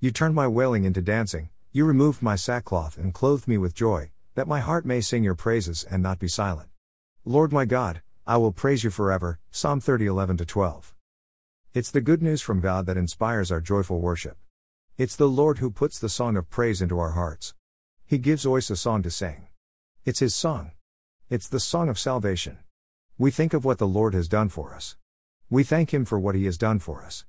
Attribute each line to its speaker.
Speaker 1: You turned my wailing into dancing, you removed my sackcloth and clothed me with joy, that my heart may sing your praises and not be silent. Lord my God, I will praise you forever. Psalm 30 11 12. It's the good news from God that inspires our joyful worship. It's the Lord who puts the song of praise into our hearts. He gives us a song to sing. It's His song. It's the song of salvation. We think of what the Lord has done for us. We thank Him for what He has done for us.